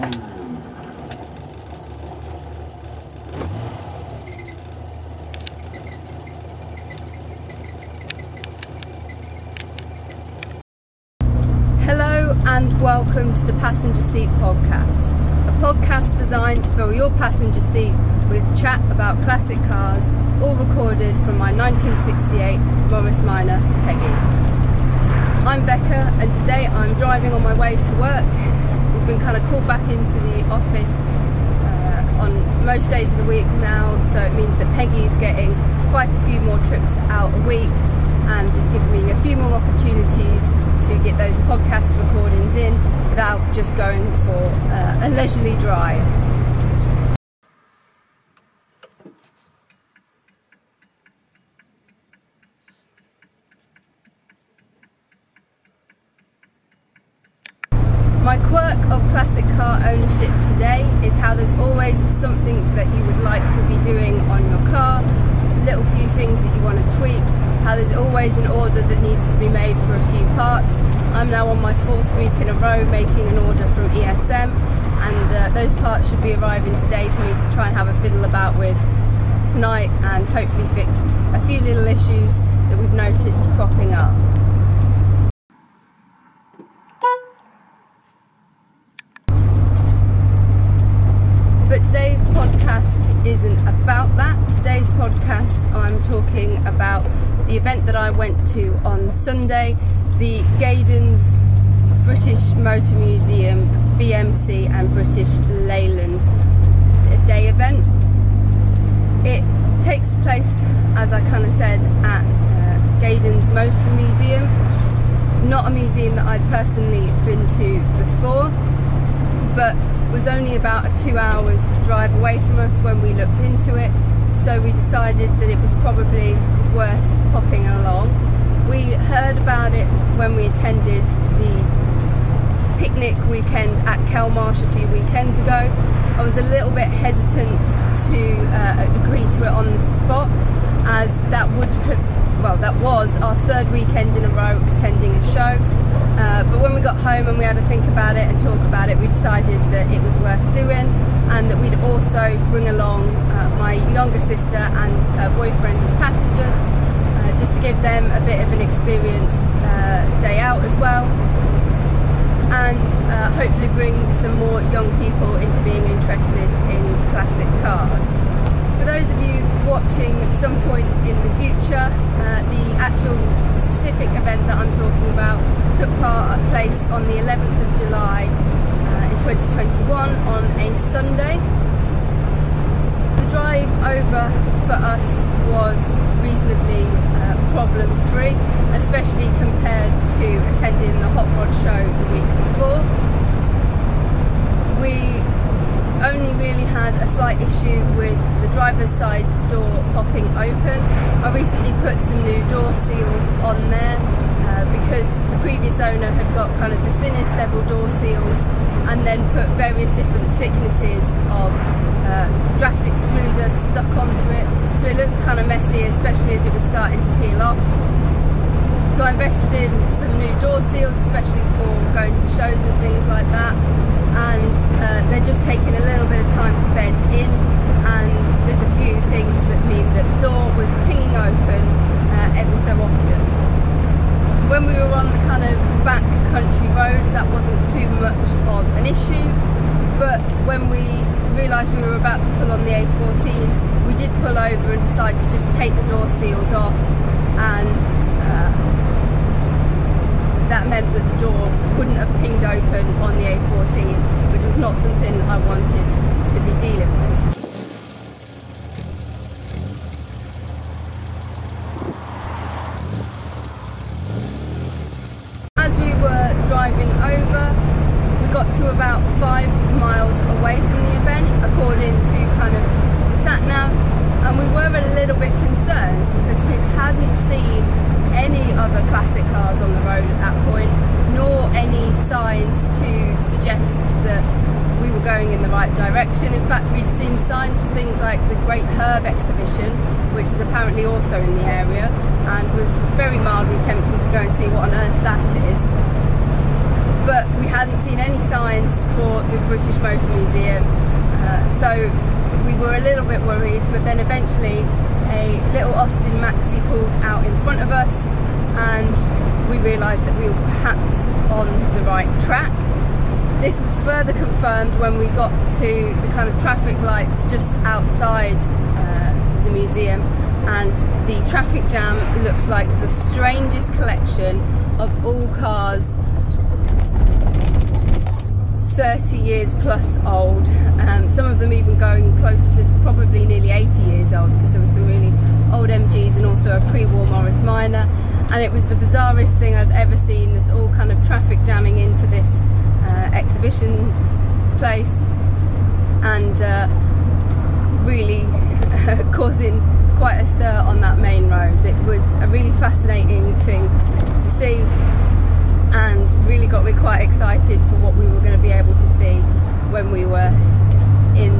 Hello and welcome to the Passenger Seat Podcast, a podcast designed to fill your passenger seat with chat about classic cars, all recorded from my 1968 Morris Minor Peggy. I'm Becca and today I'm driving on my way to work. We've been kind of called back into the office uh, on most days of the week now, so it means that Peggy's getting quite a few more trips out a week and is giving me a few more opportunities to get those podcast recordings in without just going for uh, a leisurely drive. My quirk of classic car ownership today is how there's always something that you would like to be doing on your car, little few things that you want to tweak, how there's always an order that needs to be made for a few parts. I'm now on my fourth week in a row making an order from ESM, and uh, those parts should be arriving today for me to try and have a fiddle about with tonight and hopefully fix a few little issues that we've noticed cropping up. But today's podcast isn't about that. Today's podcast, I'm talking about the event that I went to on Sunday, the Gaydon's British Motor Museum, BMC, and British Leyland Day event. It takes place, as I kind of said, at uh, Gaydon's Motor Museum. Not a museum that I'd personally been to before, but was only about a two hours drive away from us when we looked into it. So we decided that it was probably worth popping along. We heard about it when we attended the picnic weekend at Kelmarsh a few weekends ago. I was a little bit hesitant to uh, agree to it on the spot, as that would have, well, that was our third weekend in a row attending a show. Uh, but when we got home and we had to think about it and talk about it, we decided that it was worth doing and that we'd also bring along uh, my younger sister and her boyfriend as passengers, uh, just to give them a bit of an experience uh, day out as well, and uh, hopefully bring some more young people into being interested in classic cars. For those of you watching at some point in the future, uh, the actual specific event that I'm talking about took part place on the 11th of July uh, in 2021 on a Sunday. Drive over for us was reasonably uh, problem free, especially compared to attending the Hot Rod show the week before. We only really had a slight issue with the driver's side door popping open. I recently put some new door seals on there uh, because the previous owner had got kind of the thinnest level door seals and then put various different thicknesses of uh, draft excluder stuck onto it. So it looks kind of messy, especially as it was starting to peel off. So I invested in some new door seals, especially for going to shows and things like that. And uh, they're just taking a little bit of time to bed in. And there's a few things that mean that the door was pinging open uh, every so often. When we were on the kind of back country roads, that wasn't too much of an issue. But when we realised we were about to pull on the A14, we did pull over and decide to just take the door seals off and uh, that meant that the door wouldn't have pinged open on the A14, which was not something I wanted to be dealing with. As we were driving over, we got to about five miles away from the event, according to kind of the sat nav, and we were a little bit concerned because we hadn't seen any other classic cars on the road at that point, nor any signs to suggest that we were going in the right direction. In fact, we'd seen signs for things like the Great Herb exhibition, which is apparently also in the area, and was very mildly tempting to go and see what on earth that is. but we hadn't seen any signs for the British Motor Museum. Uh, so we were a little bit worried, but then eventually a little Austin Maxi pulled out in front of us and we realised that we were perhaps on the right track. This was further confirmed when we got to the kind of traffic lights just outside uh, the museum and the traffic jam looks like the strangest collection of all cars 30 years plus old. Um, some of them even going close to probably nearly 80 years old because there were some really old MGs and also a pre-war Morris Minor. And it was the bizarrest thing I'd ever seen. There's all kind of traffic jamming into this uh, exhibition place and uh, really causing quite a stir on that main road. It was a really fascinating thing to see and really got me quite excited for what we were going to be able to see when we were in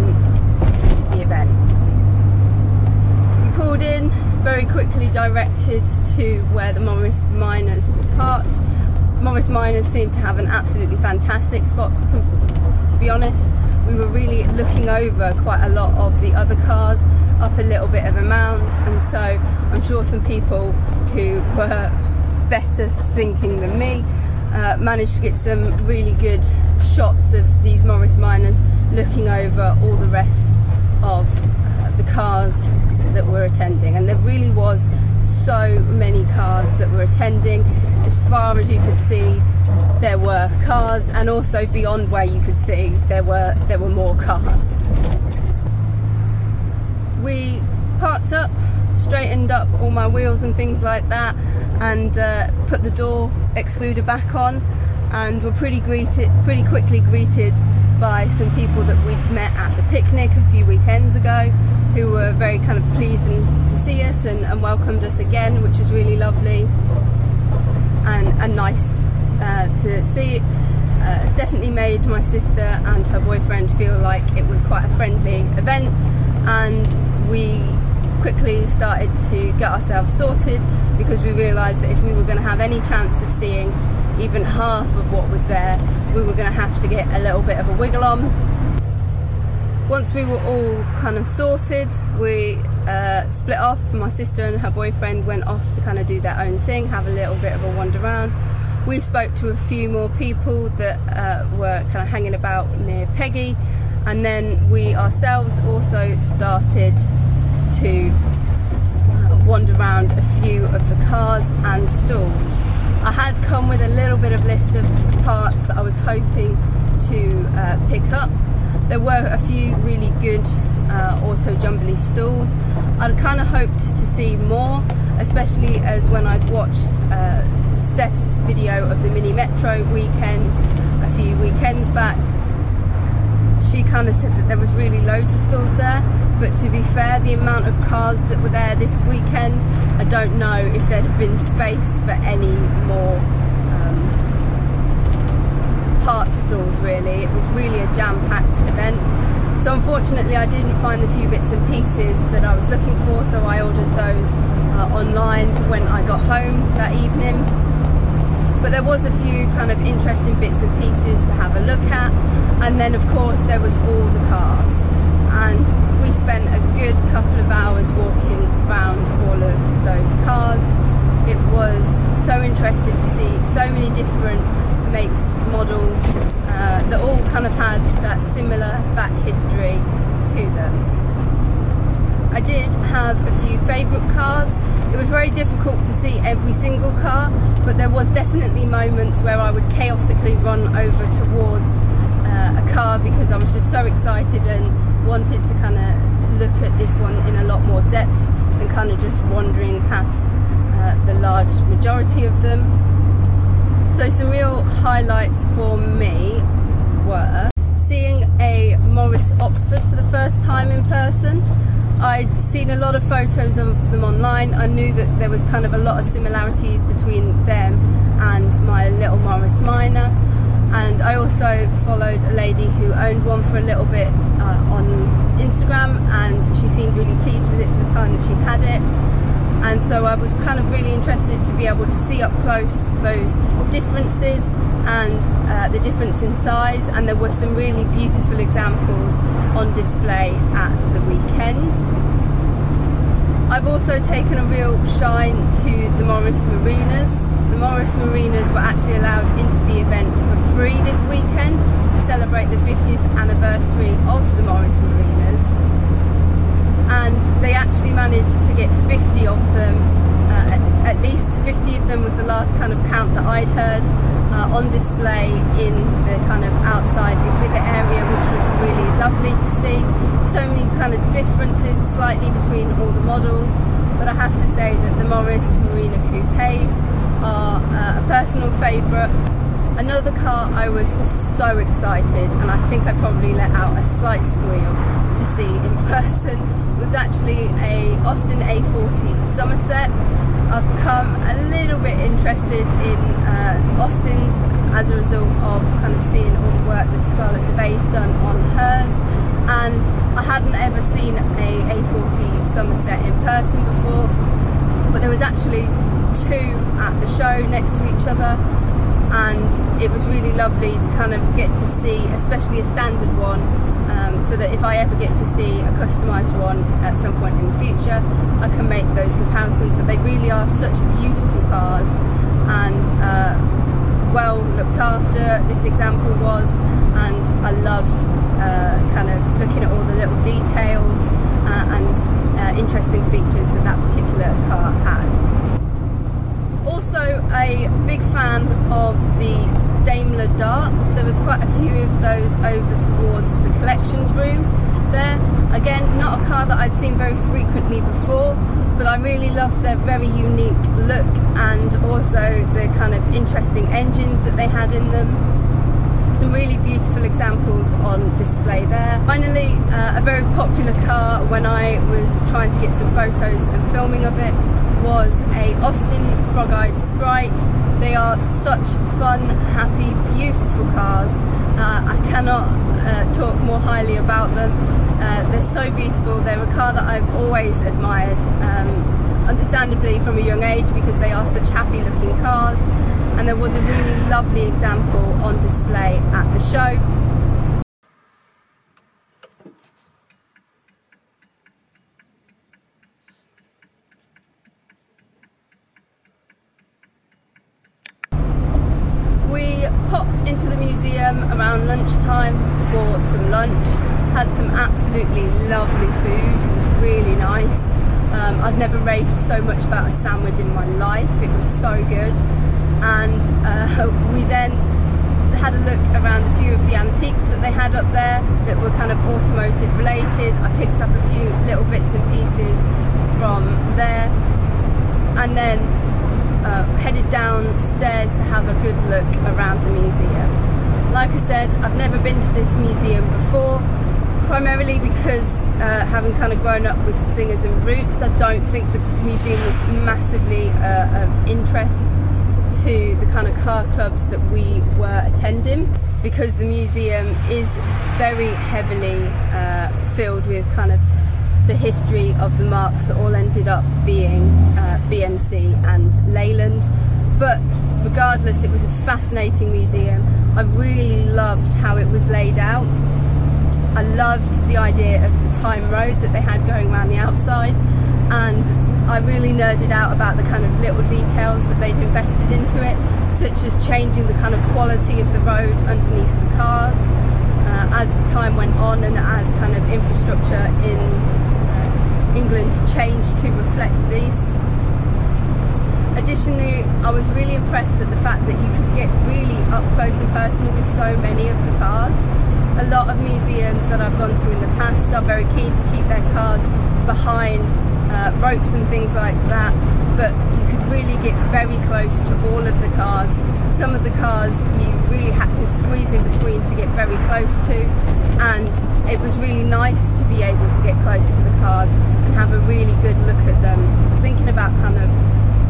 the event. We pulled in, very quickly directed to where the Morris Minors were parked. Morris Minors seemed to have an absolutely fantastic spot, to be honest. We were really looking over quite a lot of the other cars up a little bit of a mound, and so I'm sure some people who were better thinking than me uh, managed to get some really good shots of these Morris Minors looking over all the rest of uh, the cars that were attending. And there really was so many cars that were attending. As far as you could see, there were cars, and also beyond where you could see, there were there were more cars. We parked up, straightened up all my wheels and things like that, and uh, put the door excluder back on and were pretty greeted pretty quickly greeted by some people that we'd met at the picnic a few weekends ago who were very kind of pleased to see us and, and welcomed us again which was really lovely and, and nice uh, to see uh, definitely made my sister and her boyfriend feel like it was quite a friendly event and we quickly started to get ourselves sorted because we realised that if we were going to have any chance of seeing even half of what was there, we were going to have to get a little bit of a wiggle on. Once we were all kind of sorted, we uh, split off. My sister and her boyfriend went off to kind of do their own thing, have a little bit of a wander around. We spoke to a few more people that uh, were kind of hanging about near Peggy, and then we ourselves also started to wander around a few of the cars and stalls. I had come with a little bit of list of parts that I was hoping to uh, pick up. There were a few really good uh, auto jumbly stalls. I'd kind of hoped to see more, especially as when I'd watched uh, Steph's video of the Mini Metro weekend a few weekends back. She kind of said that there was really loads of stalls there, but to be fair, the amount of cars that were there this weekend, I don't know if there'd have been space for any more part stalls really. It was really a jam-packed event. So unfortunately I didn't find the few bits and pieces that I was looking for, so I ordered those uh, online when I got home that evening. But there was a few kind of interesting bits and pieces to have a look at, and then of course there was all the cars. And we spent a good couple of hours walking around all of those cars. It was so interesting to see so many different makes, models uh, that all kind of had that similar back history to them. I did have a few favourite cars. It was very difficult to see every single car, but there was definitely moments where I would chaotically run over towards uh, a car because I was just so excited and wanted to kind of look at this one in a lot more depth than kind of just wandering past uh, the large majority of them. So some real highlights for me were seeing a Morris Oxford for the first time in person. I'd seen a lot of photos of them online. I knew that there was kind of a lot of similarities between them and my little Morris Minor and I also followed a lady who owned one for a little bit uh, on Instagram and she seemed really pleased with it for the time that she had it. And so I was kind of really interested to be able to see up close those differences and uh, the difference in size and there were some really beautiful examples on display at the weekend. I've also taken a real shine to the Morris Marinas. The Morris Marinas were actually allowed into the event for free this weekend to celebrate the 50th anniversary of the Morris Marinas. And they actually managed to get 50 of them, uh, at least 50 of them was the last kind of count that I'd heard, uh, on display in the kind of outside exhibit area, which was really lovely to see. So many kind of differences slightly between all the models, but I have to say that the Morris Marina Coupes are uh, a personal favourite. Another car I was so excited, and I think I probably let out a slight squeal to see in person, was actually a Austin A40 Somerset. I've become a little bit interested in uh, Austin's as a result of kind of seeing all the work that Scarlett DeVay's done on hers and I hadn't ever seen a A40 Somerset in person before but there was actually two at the show next to each other and it was really lovely to kind of get to see especially a standard one um, so that if I ever get to see a customised one at some point in the future I can make those comparisons but they really are such beautiful cars and uh, well looked after this example was and I loved uh, kind of looking at all the little details uh, and uh, interesting features that that particular car had. Also a big fan of the Daimler Darts. There was quite a few of those over towards the collections room there. Again, not a car that I'd seen very frequently before, but I really loved their very unique look and also the kind of interesting engines that they had in them. Some really beautiful examples on display there. Finally, uh, a very popular car when I was trying to get some photos and filming of it was a Austin Frog-Eyed Sprite. They are such fun, happy, beautiful cars. Uh, I cannot uh, talk more highly about them. Uh, they're so beautiful. They're a car that I've always admired, um, understandably from a young age because they are such happy looking cars. And there was a really lovely example on display at the show. We popped into the museum around lunchtime for some lunch, had some absolutely lovely food, it was really nice. Um, I've never raved so much about a sandwich in my life, it was so good. And uh, we then had a look around a few of the antiques that they had up there that were kind of automotive related. I picked up a few little bits and pieces from there and then uh, headed downstairs to have a good look around the museum. Like I said, I've never been to this museum before, primarily because uh, having kind of grown up with singers and Rootes, I don't think the museum was massively uh, of interest to the kind of car clubs that we were attending because the museum is very heavily uh, filled with kind of the history of the marques that all ended up being uh, BMC and Leyland. But regardless, it was a fascinating museum. I really loved how it was laid out. I loved the idea of the time road that they had going around the outside, and I really nerded out about the kind of little details that they'd invested into it, such as changing the kind of quality of the road underneath the cars uh, as the time went on and as kind of infrastructure in England changed to reflect these. Additionally, I was really impressed at the fact that you could get really up close and personal with so many of the cars. A lot of museums that I've gone to in the past are very keen to keep their cars behind uh, ropes and things like that, but you could really get very close to all of the cars. Some of the cars you really had to squeeze in between to get very close to, and it was really nice to be able to get close to the cars have a really good look at them. Thinking about kind of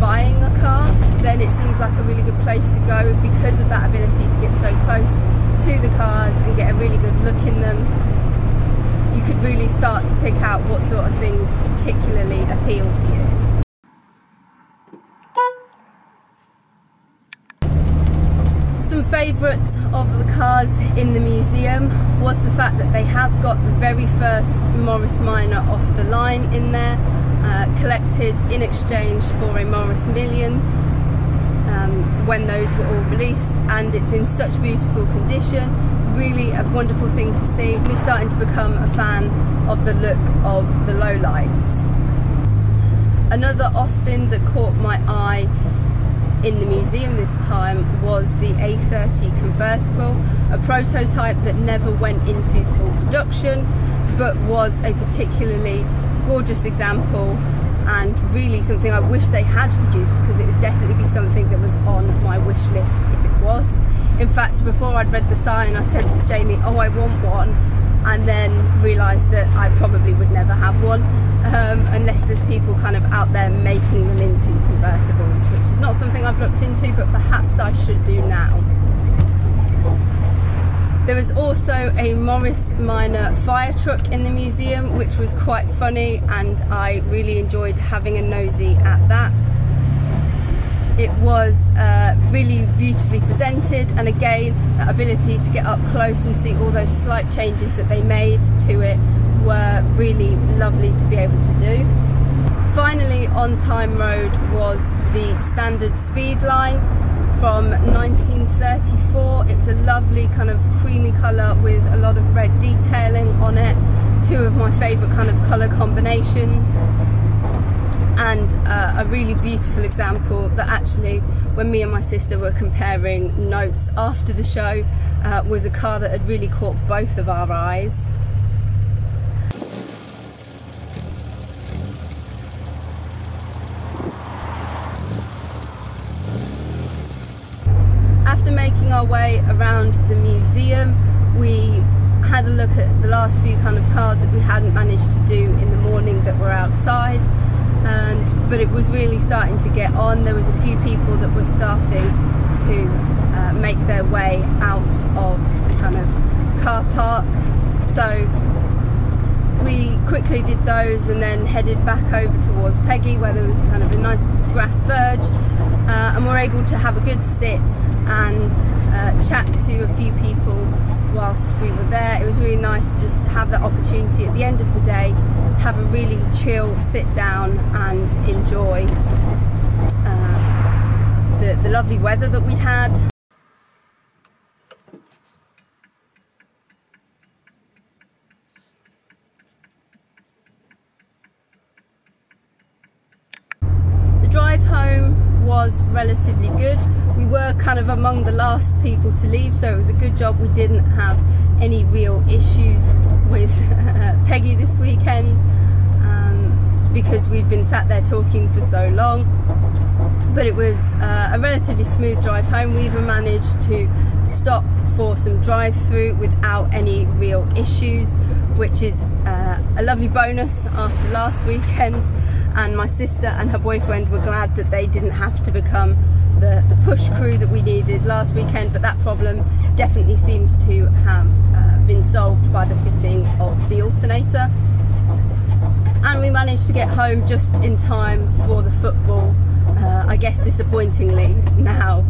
buying a car, then it seems like a really good place to go because of that ability to get so close to the cars and get a really good look in them. You could really start to pick out what sort of things particularly appeal to you. Favourites of the cars in the museum was the fact that they have got the very first Morris Minor off the line in there, uh, collected in exchange for a Morris Million um, when those were all released, and it's in such beautiful condition. Really a wonderful thing to see. Really starting to become a fan of the look of the lowlights. Another Austin that caught my eye in the museum this time was the A30 convertible, a prototype that never went into full production but was a particularly gorgeous example and really something I wish they had produced because it would definitely be something that was on my wish list if it was. In fact, before I'd read the sign, I said to Jamie, Oh, I want one, and then realised that I probably would never have one um, unless there's people kind of out there making them into convertibles, which is not something I've looked into, but perhaps I should do now. There was also a Morris Minor fire truck in the museum, which was quite funny, and I really enjoyed having a nosy at that. It was uh, really beautifully presented, and again, that ability to get up close and see all those slight changes that they made to it were really lovely to be able to do. Finally, on Time Road was the Standard Speedline from 1934. It's a lovely kind of creamy colour with a lot of red detailing on it. Two of my favourite kind of colour combinations. And uh, a really beautiful example that actually, when me and my sister were comparing notes after the show, uh, was a car that had really caught both of our eyes. After making our way around the museum, we had a look at the last few kind of cars that we hadn't managed to do in the morning that were outside. And but it was really starting to get on. There was a few people that were starting to uh, make their way out of the kind of car park. So we quickly did those and then headed back over towards Peggy where there was kind of a nice grass verge uh, and we're able to have a good sit and uh, chat to a few people whilst we were there. It was really nice to just have that opportunity at the end of the day to have a really chill sit down and enjoy uh, the, the lovely weather that we'd had. The drive home was relatively good. We were kind of among the last people to leave, so it was a good job we didn't have any real issues with uh, Peggy this weekend um, because we'd been sat there talking for so long. But it was uh, a relatively smooth drive home. We even managed to stop for some drive through without any real issues, which is uh, a lovely bonus after last weekend. And my sister and her boyfriend were glad that they didn't have to become the, the push crew that we needed last weekend, but that problem definitely seems to have uh, been solved by the fitting of the alternator. And we managed to get home just in time for the football, uh, I guess disappointingly now.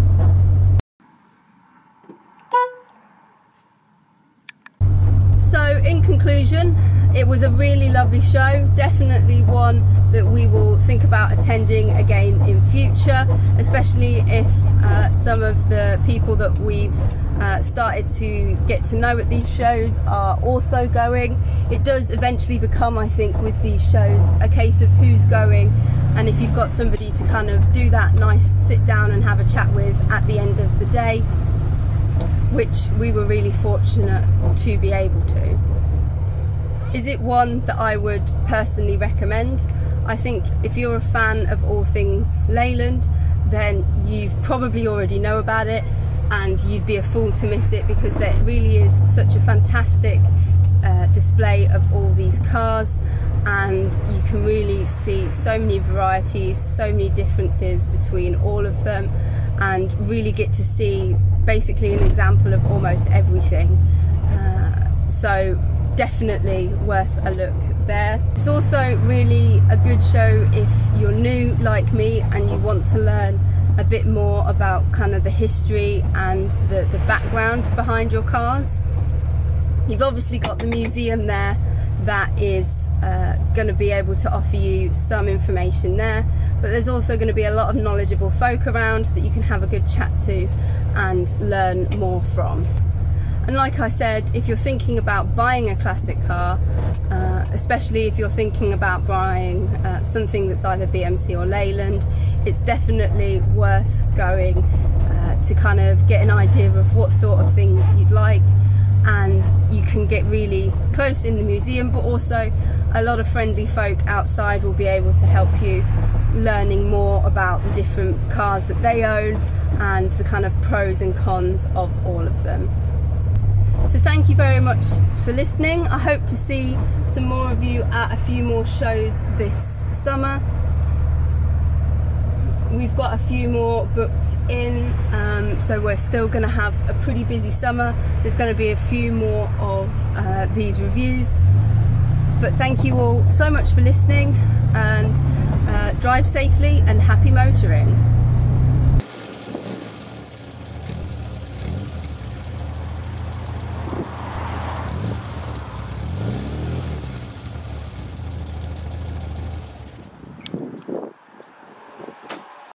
So, in conclusion, it was a really lovely show. Definitely one that we will think about attending again in future, especially if uh, some of the people that we've uh, started to get to know at these shows are also going. It does eventually become, I think, with these shows a case of who's going, and if you've got somebody to kind of do that nice sit down and have a chat with at the end of the day, which we were really fortunate to be able to. Is it one that I would personally recommend? I think if you're a fan of all things Leyland, then you probably already know about it and you'd be a fool to miss it because there really is such a fantastic uh, display of all these cars and you can really see so many varieties, so many differences between all of them and really get to see basically an example of almost everything. Uh, so definitely worth a look there. It's also really a good show if you're new like me and you want to learn a bit more about kind of the history and the, the background behind your cars. You've obviously got the museum there that is uh, going to be able to offer you some information there, but there's also going to be a lot of knowledgeable folk around that you can have a good chat to and learn more from. And like I said, if you're thinking about buying a classic car, uh, especially if you're thinking about buying uh, something that's either BMC or Leyland, it's definitely worth going uh, to kind of get an idea of what sort of things you'd like. And you can get really close in the museum, but also a lot of friendly folk outside will be able to help you learning more about the different cars that they own and the kind of pros and cons of all of them. Thank you very much for listening. I hope to see some more of you at a few more shows this summer. We've got a few more booked in, um, so we're still going to have a pretty busy summer. There's going to be a few more of uh, these reviews. But thank you all so much for listening and uh, drive safely and happy motoring.